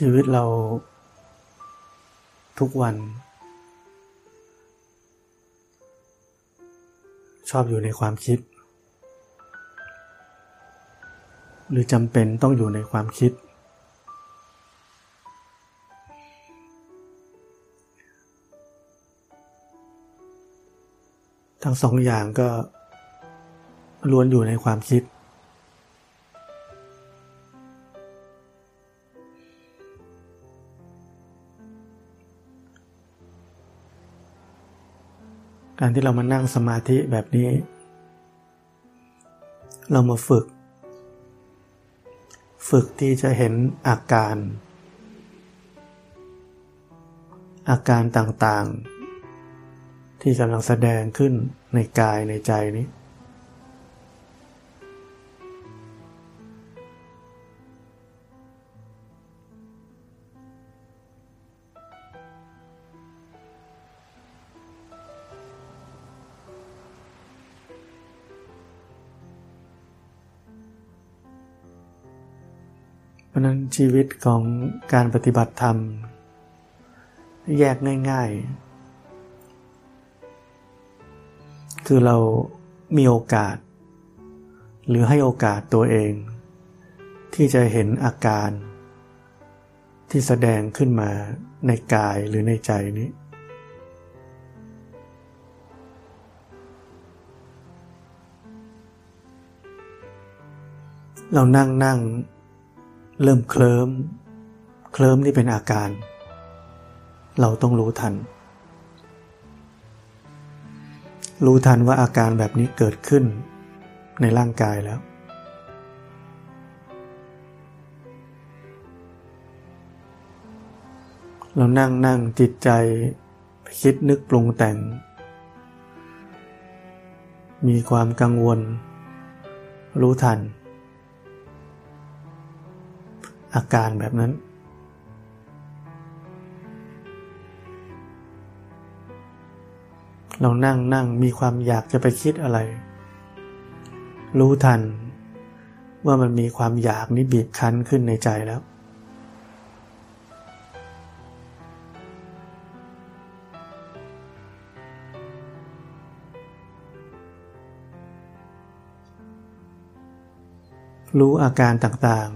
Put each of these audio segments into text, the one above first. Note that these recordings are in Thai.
ชีวิตเราทุกวัน ชอบอยู่ในความคิด หรือจำเป็นต้องอยู่ในความคิด ทั้งสองอย่างก็ล้วนอยู่ในความคิด การที่เรามานั่งสมาธิแบบนี้ เรามาฝึก ฝึกที่จะเห็นอาการ อาการต่างๆ ที่กำลังแสดงขึ้นในกายในใจนี้ ชีวิตของการปฏิบัติธรรม แยกง่าย ๆ คือเรามีโอกาส หรือให้โอกาสตัวเอง ที่จะเห็นอาการ ที่แสดงขึ้นมาในกายหรือในใจนี้เรานั่งนั่ง เริ่มเคลิ้ม เคลิ้มนี่เป็นอาการ เราต้องรู้ทัน รู้ทันว่าอาการแบบนี้เกิดขึ้นในร่างกายแล้ว เรานั่งนั่งจิตใจคิดนึกปรุงแต่ง มีความกังวล รู้ทัน อาการแบบนั้น เรานั่งนั่งมีความอยากจะไปคิดอะไร รู้ทัน ว่ามันมีความอยากนี้บีบคั้นขึ้นในใจแล้ว รู้อาการต่าง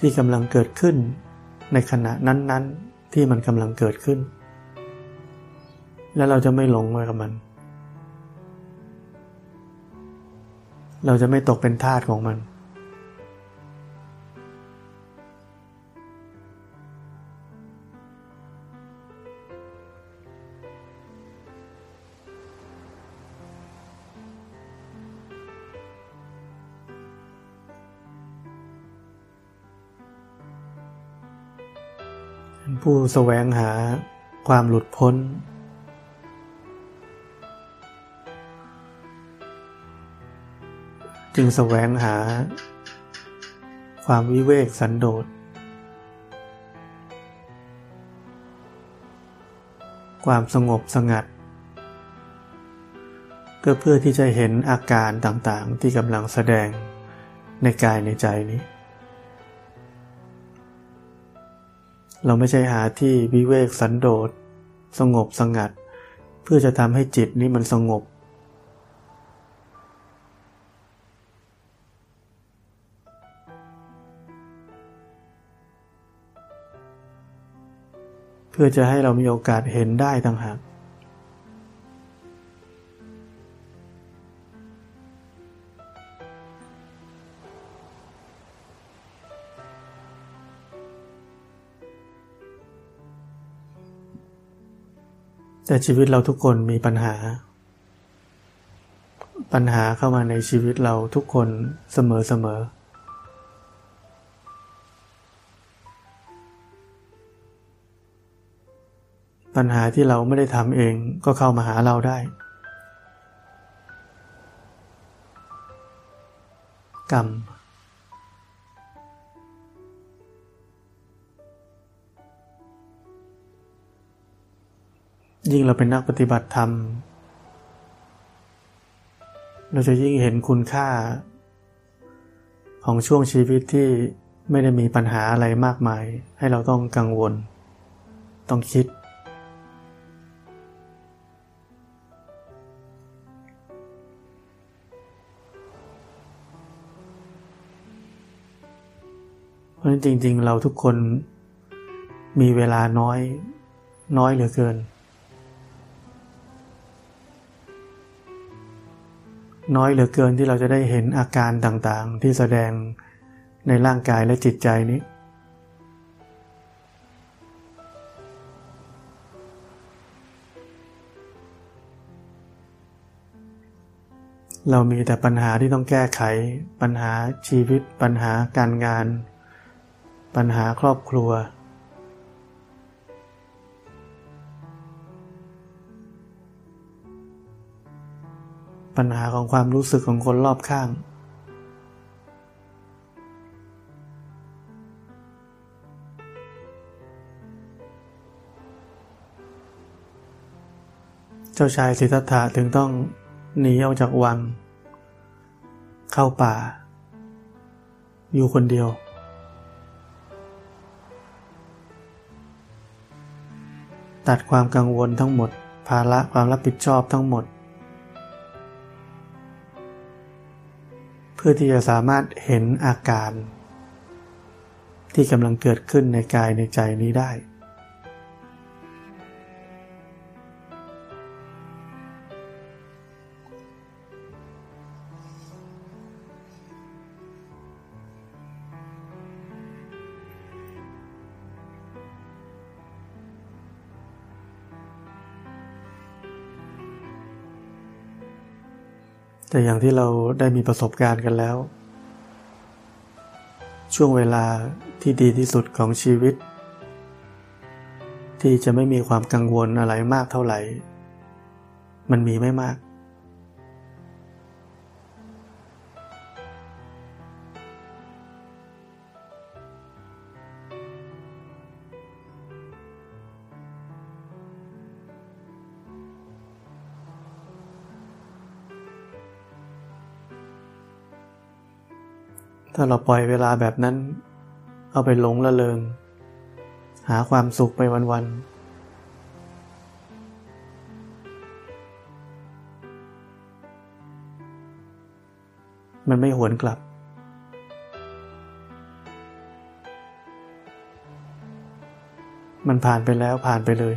ที่กำลังเกิดขึ้น ในขณะนั้น ๆ ที่มันกำลังเกิดขึ้น แล้วเราจะไม่หลงไปกับมัน เราจะไม่ตกเป็นทาสของมัน ผู้แสวงหาความหลุดพ้น จึงแสวงหา ความวิเวกสันโดษ ความสงบสงัด ก็เพื่อที่จะเห็นอาการต่างๆที่กำลังแสดงในกายในใจนี้ เราไม่ใช่หาที่วิเวกสันโดษ สงบสงัด เพื่อจะทำให้จิตนี้มันสงบ เพื่อจะให้เรามีโอกาสเห็นได้ต่างหาก แต่ชีวิตเราทุกคนมีปัญหา ปัญหาเข้ามาในชีวิตเราทุกคนเสมอเสมอปัญหาที่เราไม่ได้ทำเองก็เข้ามาหาเราได้ กรรม ยิ่งเราเป็นนักปฏิบัติธรรม เราจะยิ่งเห็นคุณค่า ของช่วงชีวิตที่ไม่ได้มีปัญหาอะไรมากมาย ให้เราต้องกังวล ต้องคิด เพราะฉะนั้นจริง ๆ เราทุกคนมีเวลาน้อยน้อยเหลือเกิน น้อยเหลือเกินที่เราจะได้เห็นอาการต่างๆ ที่แสดงในร่างกายและจิตใจนี้ เรามีแต่ปัญหาที่ต้องแก้ไข ปัญหาชีวิต ปัญหาการงาน ปัญหาครอบครัว ปัญหาของความรู้สึกของคนรอบข้าง เจ้าชายสิทธัตถะถึงต้องหนีออกจากวัง เข้าป่า อยู่คนเดียวตัดความกังวลทั้งหมด ภาระความรับผิดชอบทั้งหมด เพื่อที่จะสามารถเห็นอาการ ที่กำลังเกิดขึ้นในกายในใจนี้ได้ แต่อย่างที่เราได้มีประสบการณ์กันแล้ว ช่วงเวลาที่ดีที่สุดของชีวิต ที่จะไม่มีความกังวลอะไรมากเท่าไหร่ มันมีไม่มาก ถ้าเราปล่อยเวลาแบบนั้น เอาไปหลงละเลงหาความสุขไปวันๆมันไม่หวนกลับ มันผ่านไปแล้วผ่านไปเลย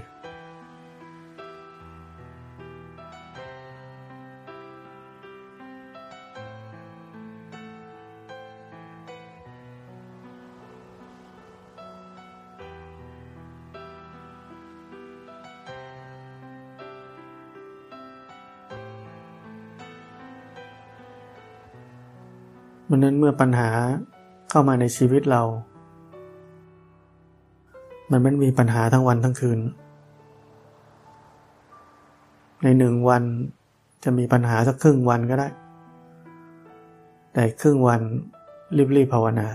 เมื่อปัญหาเข้ามาในชีวิตเรา มันไม่มีปัญหาทั้งวันทั้งคืน ในหนึ่งวันจะมีปัญหาสักครึ่งวันก็ได้ แต่ครึ่งวันรีบๆภาวนา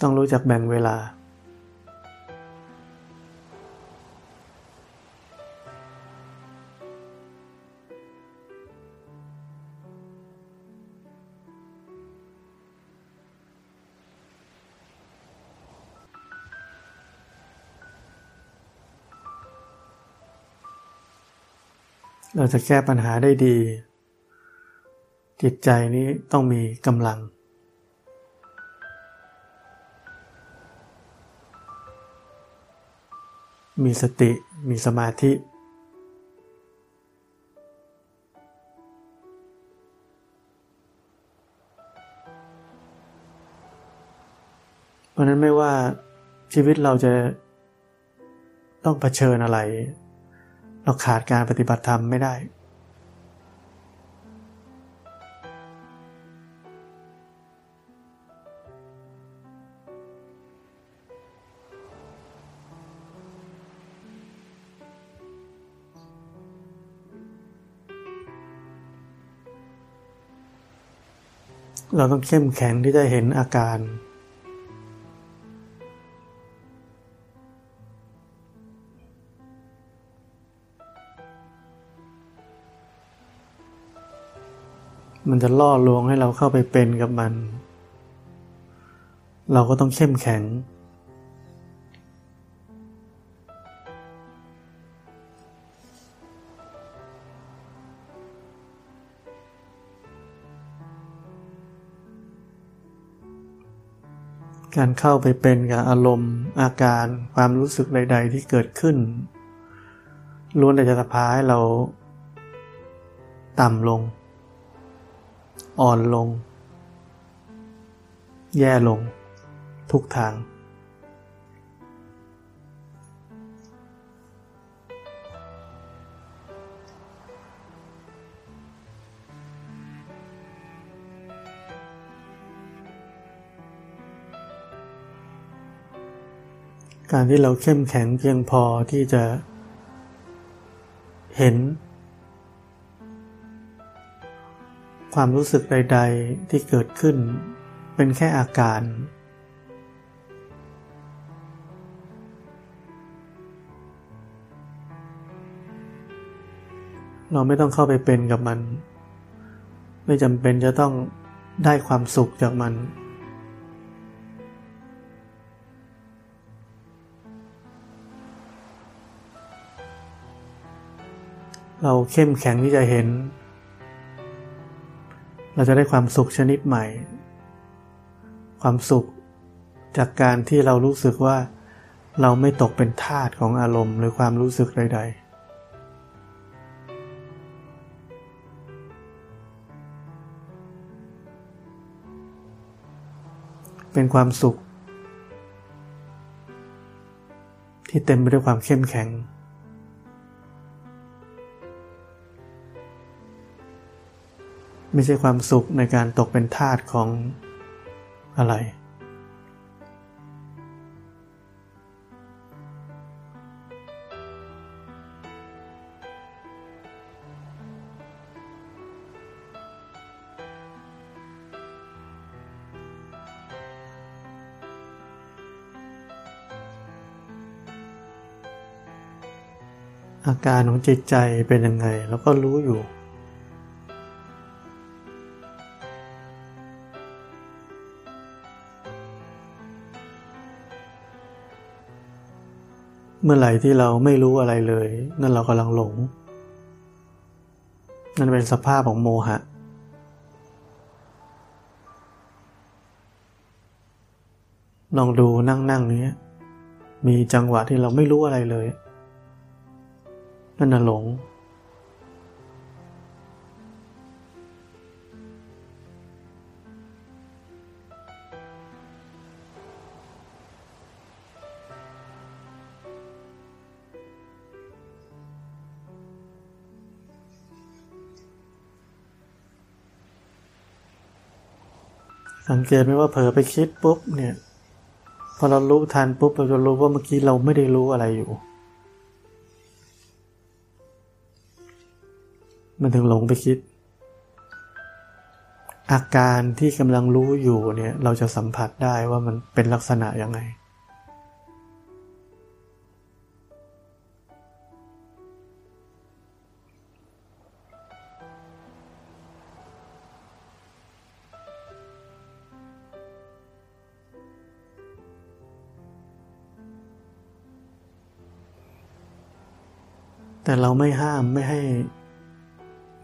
ต้องรู้จักแบ่งเวลา เราจะแก้ปัญหาได้ดี จิตใจนี้ต้องมีกำลัง มีสติมีสมาธิ เพราะนั้นไม่ว่าชีวิตเราจะต้องเผชิญอะไร เราขาดการปฏิบัติธรรมไม่ได้ เราต้องเข้มแข็งที่จะเห็นอาการ มันจะล่อลวงให้เราเข้าไปเป็นกับมัน เราก็ต้องเข้มแข็ง การเข้าไปเป็นกับอารมณ์ อาการความรู้สึกใด ๆ ที่เกิดขึ้นล้วนแต่จะพาให้เรา ต่ำลง อ่อนลง แย่ลง ทุกทาง การที่เราเข้มแข็งเพียงพอที่จะเห็น ความรู้สึกใด ๆ ที่เกิดขึ้น เป็นแค่อาการ เราไม่ต้องเข้าไปเป็นกับมัน ไม่จำเป็นจะต้องได้ความสุขจากมันเราเข้มแข็งที่จะเห็น เราจะได้ความสุขชนิดใหม่ ความสุขจากการที่เรารู้สึกว่าเราไม่ตกเป็นทาสของอารมณ์หรือความรู้สึกใด ๆเป็นความสุข ที่เต็มไปด้วยความเข้มแข็ง ไม่ใช่ความสุขในการตกเป็นทาสของอะไร อาการของจิตใจเป็นยังไง แล้วก็รู้อยู่ เมื่อไหร่ที่เราไม่รู้อะไรเลย นั่นเรากำลังหลง นั่นเป็นสภาพของโมหะ ลองดูนั่งนั่งนี้มีจังหวะที่เราไม่รู้อะไรเลย นั่นน่ะหลง สังเกตไหมว่าเผลอไปคิดปุ๊บเนี่ยพอเรารู้ทันปุ๊บเราจะรู้ว่าเมื่อกี้เราไม่ได้รู้อะไรอยู่ มันถึงหลงไปคิด อาการที่กำลังรู้อยู่เนี่ยเราจะสัมผัสได้ว่ามันเป็นลักษณะยังไง แต่เราไม่ห้ามไม่ให้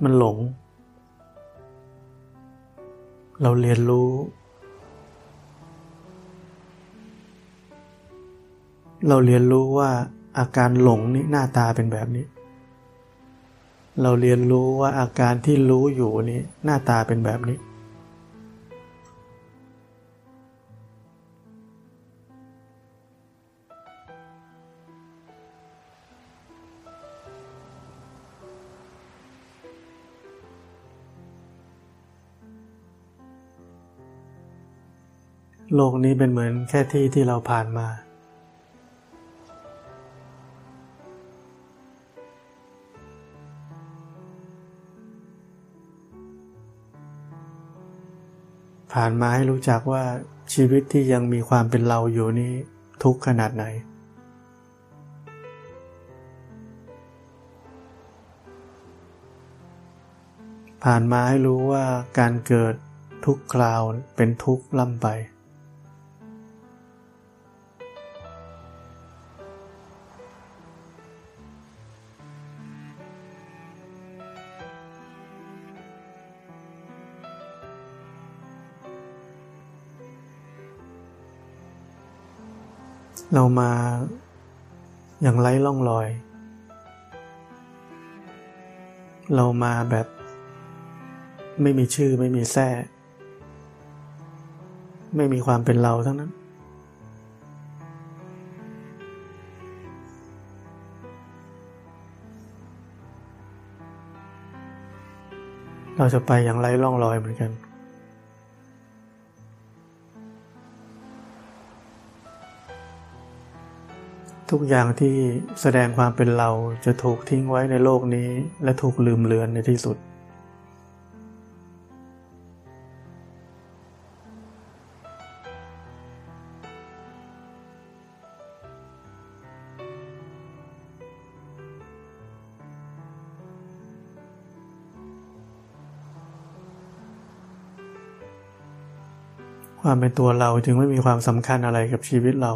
มันหลง เราเรียนรู้ เราเรียนรู้ว่าอาการหลงนี่หน้าตาเป็นแบบนี้ เราเรียนรู้ว่าอาการที่รู้อยู่นี่หน้าตาเป็นแบบนี้ โลกนี้เป็นเหมือนแค่ที่ที่เราผ่านมา ผ่านมาให้รู้จักว่าชีวิตที่ยังมีความเป็นเราอยู่นี้ทุกขนาดไหน ผ่านมาให้รู้ว่าการเกิดทุกคราวเป็นทุกข์ล่ำไป เรามาอย่างไร้ล่องรอย เรามาแบบ ไม่มีชื่อไม่มีแท้ไม่มีความเป็นเราทั้งนั้น เราจะไปอย่างไร้ล่องรอยเหมือนกัน ทุกอย่างที่แสดงความเป็นเราจะถูกทิ้งไว้ในโลกนี้ และถูกลืมเลือนในที่สุด ความเป็นตัวเราจึงไม่มีความสำคัญอะไรกับชีวิตเรา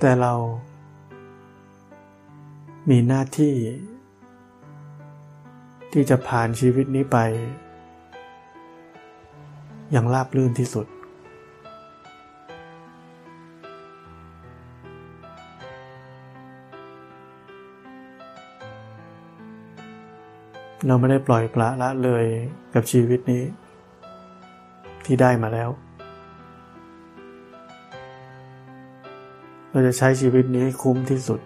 แต่เรา มีหน้าที่ ที่จะผ่านชีวิตนี้ไป อย่างราบรื่นที่สุด เราไม่ได้ปล่อยปละละเลยกับชีวิตนี้ ที่ได้มาแล้ว เราจะใช้ชีวิตนี้ให้คุ้มที่สุด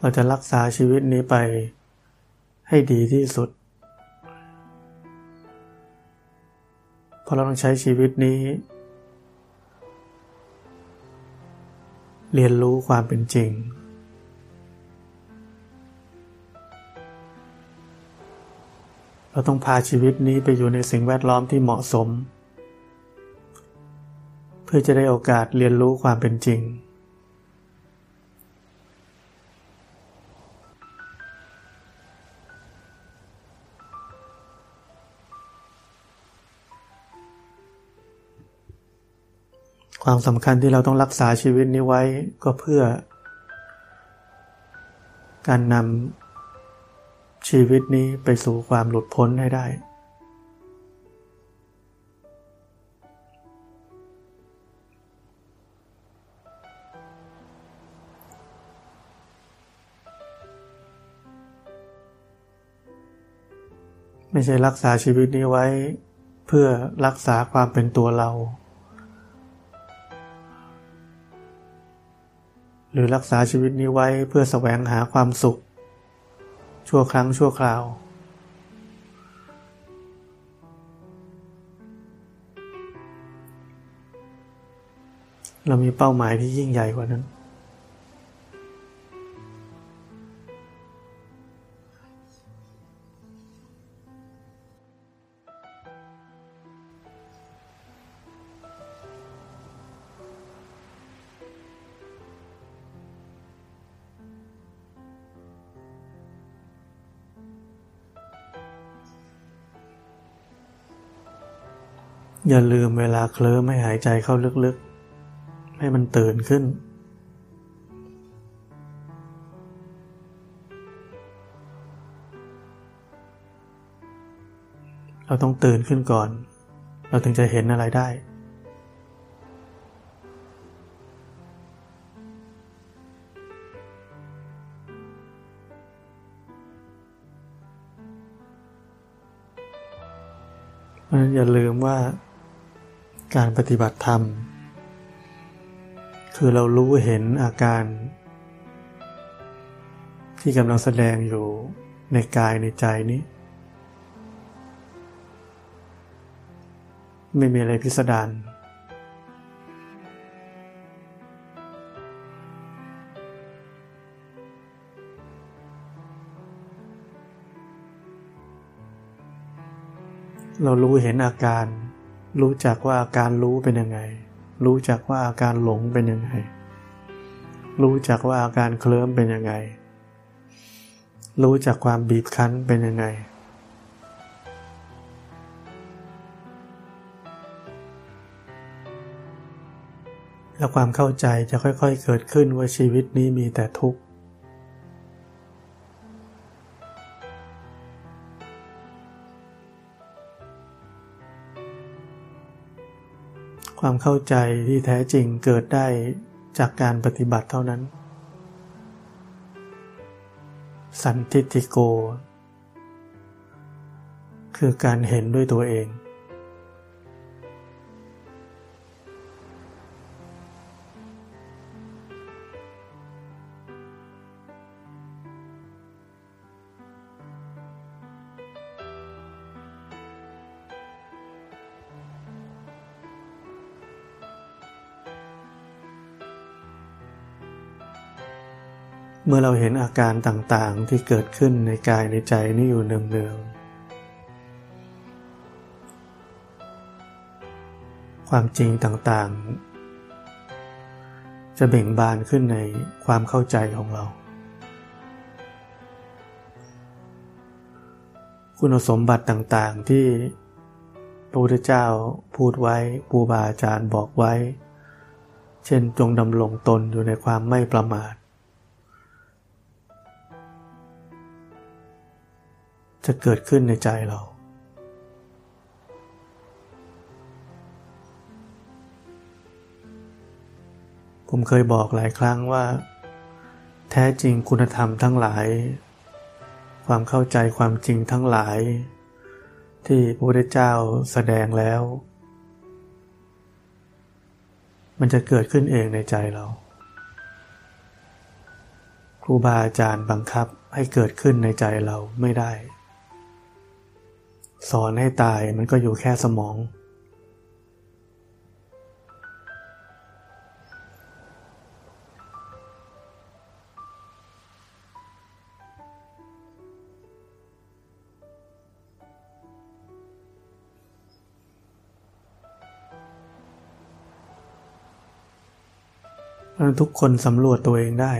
เราจะรักษาชีวิตนี้ไปให้ดีที่สุด เพราะเราต้องใช้ชีวิตนี้ เรียนรู้ความเป็นจริง เราต้องพาชีวิตนี้ไปอยู่ในสิ่งแวดล้อมที่เหมาะสม เพื่อจะได้โอกาสเรียนรู้ความเป็นจริง ความสำคัญที่เราต้องรักษาชีวิตนี้ไว้ก็เพื่อ การนำ ชีวิตนี้ไปสู่ความหลุดพ้นให้ได้ ไม่ใช่รักษาชีวิตนี้ไว้ เพื่อรักษาความเป็นตัวเรา หรือรักษาชีวิตนี้ไว้เพื่อแสวงหาความสุข ชั่วครั้งชั่วคราว เรามีเป้าหมายที่ยิ่งใหญ่กว่านั้น อย่าลืมเวลาเคลิ้มให้หายใจเข้าลึกๆ ให้มันตื่นขึ้น เราต้องตื่นขึ้นก่อน เราถึงจะเห็นอะไรได้เพราะนั้นอย่าลืมว่า การปฏิบัติธรรม คือเรารู้เห็นอาการ ที่กำลังแสดงอยู่ในกายในใจนี้ ไม่มีอะไรพิสดารเรารู้เห็นอาการ รู้จักว่าอาการรู้เป็นยังไง รู้จักว่าอาการหลงเป็นยังไง รู้จักว่าอาการเคลิ้มเป็นยังไง รู้จักความบีบคั้นเป็นยังไง แล้วความเข้าใจจะค่อยๆเกิดขึ้นว่าชีวิตนี้มีแต่ทุกข์ ความเข้าใจที่แท้จริงเกิดได้จากการปฏิบัติเท่านั้น สันทิติโก คือการเห็นด้วยตัวเอง เมื่อเราเห็นอาการต่างๆที่เกิดขึ้นในกายในใจนี่อยู่เนืองๆความจริงต่างๆ จะเบ่งบานขึ้นในความเข้าใจของเรา คุณสมบัติต่างๆที่พระพุทธเจ้าพูดไว้ครูบาอาจารย์บอกไว้ เช่นจงดำรงตนอยู่ในความไม่ประมาท จะเกิดขึ้นในใจเรา ผมเคยบอกหลายครั้งว่า แท้จริงคุณธรรมทั้งหลาย ความเข้าใจความจริงทั้งหลาย ที่พระพุทธเจ้าแสดงแล้ว มันจะเกิดขึ้นเองในใจเรา ครูบาอาจารย์บังคับให้เกิดขึ้นในใจเราไม่ได้ สอนให้ตายมันก็อยู่แค่สมอง ทุกคนสำรวจตัวเองได้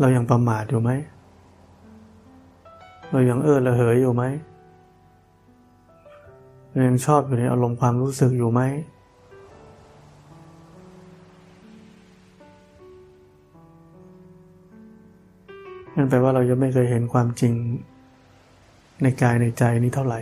เรายังประมาทอยู่ไหม เรายังเออระเหยอยู่ไหมเรายังชอบอยู่ในอารมณ์ความรู้สึกอยู่ไหมนั่นแปลว่าเรายังไม่เคยเห็นความจริงในกายในใจนี้เท่าไหร่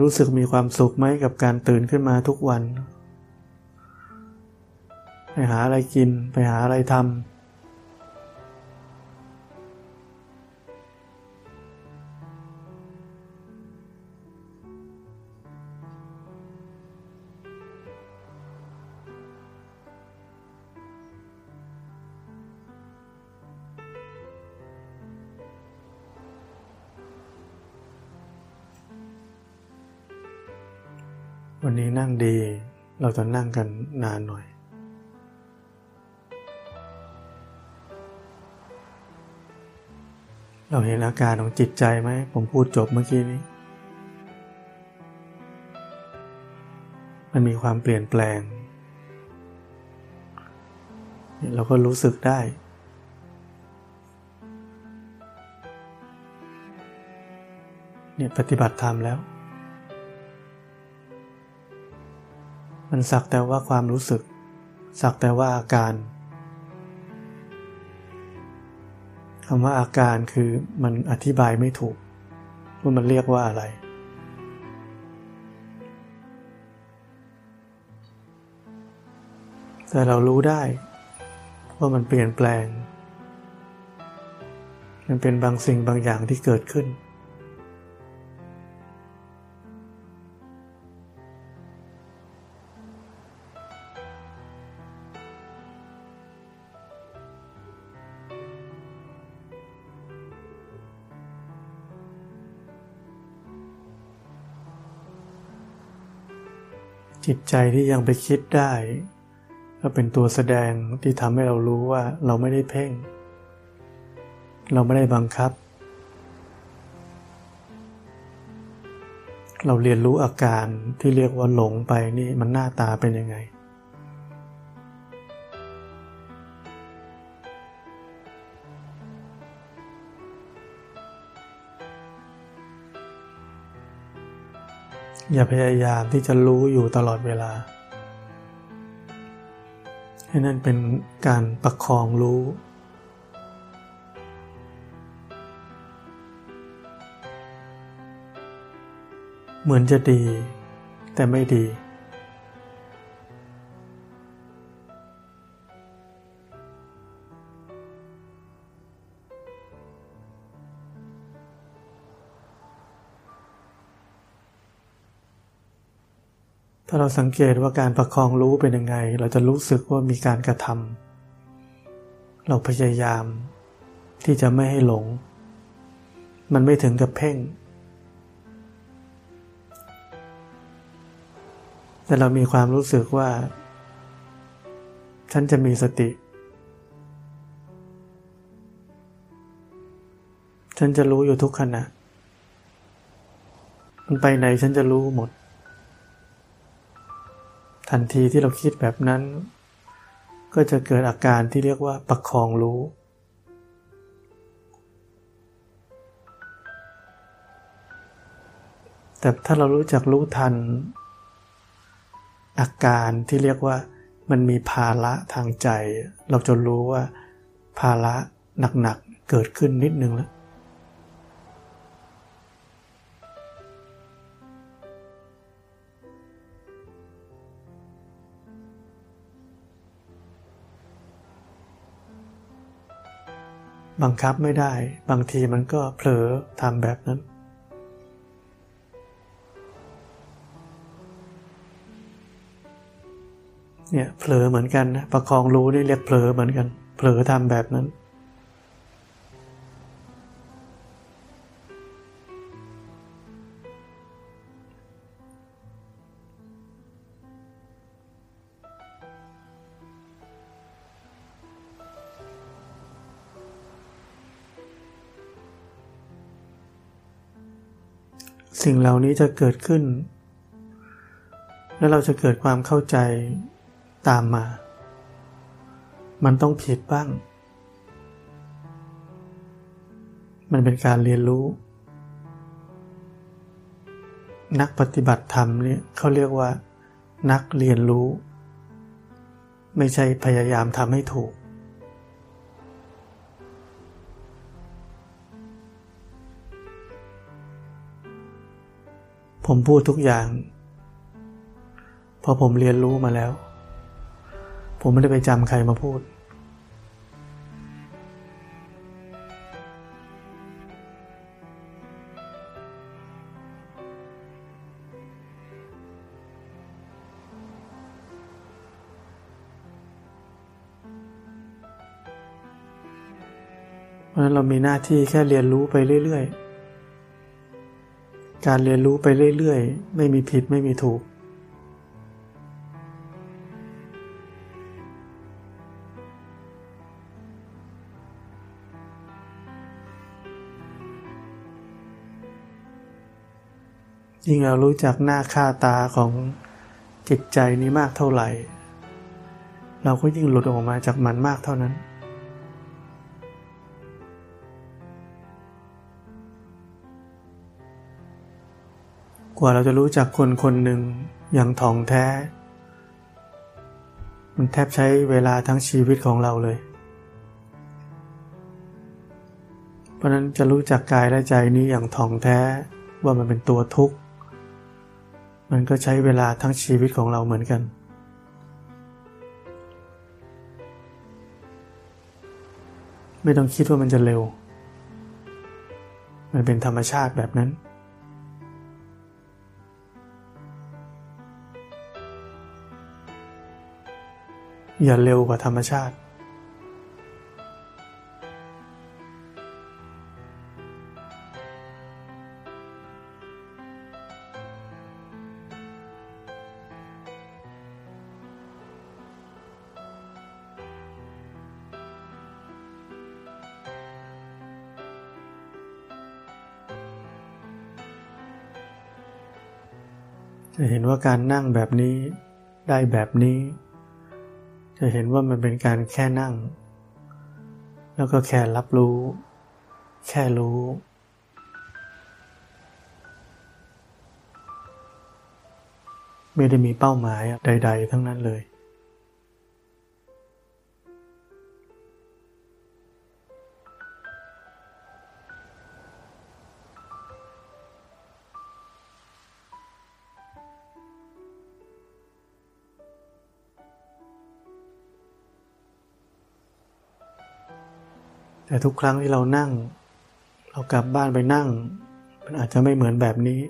รู้สึกมีความสุขไหมกับการตื่นขึ้นมาทุกวัน ไปหาอะไรกิน ไปหาอะไรทำ วันนี้นั่งดี เราจะนั่งกันนานหน่อย เราเห็นอาการของจิตใจไหม ผมพูดจบเมื่อกี้นี้ มันมีความเปลี่ยนแปลง เราก็รู้สึกได้เนี่ยปฏิบัติธรรมแล้ว มันสักแต่ว่าความรู้สึก สักแต่ว่าอาการคำว่าอาการคือมันอธิบายไม่ถูกว่ามันเรียกว่าอะไร แต่เรารู้ได้ ว่ามันเปลี่ยนแปลง มันเป็นบางสิ่งบางอย่างที่เกิดขึ้น จิตใจที่ยังไปคิดได้ ก็เป็นตัวแสดงที่ทำให้เรารู้ว่าเราไม่ได้เพ่ง เราไม่ได้บังคับ เราเรียนรู้อาการที่เรียกว่าหลงไปนี่มันหน้าตาเป็นยังไง อย่าพยายามที่จะรู้อยู่ตลอดเวลา ให้นั่นเป็นการประคองรู้ เหมือนจะดี แต่ไม่ดี ถ้าเราสังเกตว่าการประคองรู้เป็นยังไง เราจะรู้สึกว่ามีการกระทำเราพยายาม ที่จะไม่ให้หลง มันไม่ถึงกับเพ่ง แต่เรามีความรู้สึกว่า ฉันจะมีสติ ฉันจะรู้อยู่ทุกขณะ มันไปไหนฉันจะรู้หมด ทันทีที่เราคิดแบบนั้น ก็จะเกิดอาการที่เรียกว่าประคองรู้ แต่ถ้าเรารู้จักรู้ทัน อาการที่เรียกว่ามันมีภาระทางใจ เราจะรู้ว่าภาระหนักๆเกิดขึ้นนิดนึงแล้ว บังคับไม่ได้ บางทีมันก็เผลอทำแบบนั้น เนี่ยเผลอเหมือนกันนะประคองรู้ได้เรียกเผลอเหมือนกัน เผลอทำแบบนั้น สิ่งเหล่านี้จะเกิดขึ้น แล้วเราจะเกิดความเข้าใจตามมา มันต้องผิดบ้าง มันเป็นการเรียนรู้ นักปฏิบัติธรรมเนี่ยเขาเรียกว่า นักเรียนรู้ ไม่ใช่พยายามทำให้ถูก ผมพูดทุกอย่างพอผมเรียนรู้มาแล้ว ผมไม่ได้ไปจำใครมาพูด เพราะนั้นเรามีหน้าที่แค่เรียนรู้ไปเรื่อย ๆ การเรียนรู้ไปเรื่อยๆ ไม่มีผิดไม่มีถูก ยิ่งเรารู้จักหน้าค่าตาของจิตใจนี้มากเท่าไหร่ เราก็ยิ่งหลุดออกมาจากมันมากเท่านั้น กว่าเราจะรู้จักคนคนหนึ่งอย่างถ่องแท้ มันแทบใช้เวลาทั้งชีวิตของเราเลย เพราะนั้นจะรู้จักกายและใจนี้อย่างถ่องแท้ว่ามันเป็นตัวทุกข์ มันก็ใช้เวลาทั้งชีวิตของเราเหมือนกันไม่ต้องคิดว่ามันจะเร็ว มันเป็นธรรมชาติแบบนั้น อย่าเร็วกว่าธรรมชาติ จะเห็นว่าการนั่งแบบนี้ได้แบบนี้ จะเห็นว่ามันเป็นการแค่นั่ง แล้วก็แค่รับรู้ แค่รู้ ไม่ได้มีเป้าหมายใด ๆ ทั้งนั้นเลย แต่ทุกครั้งที่เรานั่ง เรากลับบ้านไปนั่ง มันอาจจะไม่เหมือนแบบนี้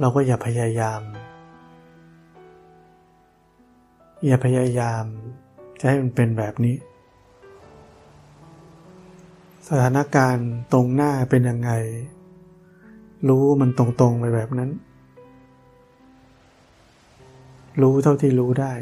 เราก็อย่าพยายาม อย่าพยายามจะให้มันเป็นแบบนี้ สถานการณ์ตรงหน้าเป็นยังไง รู้มันตรงๆไปแบบนั้น รู้เท่าที่รู้ได้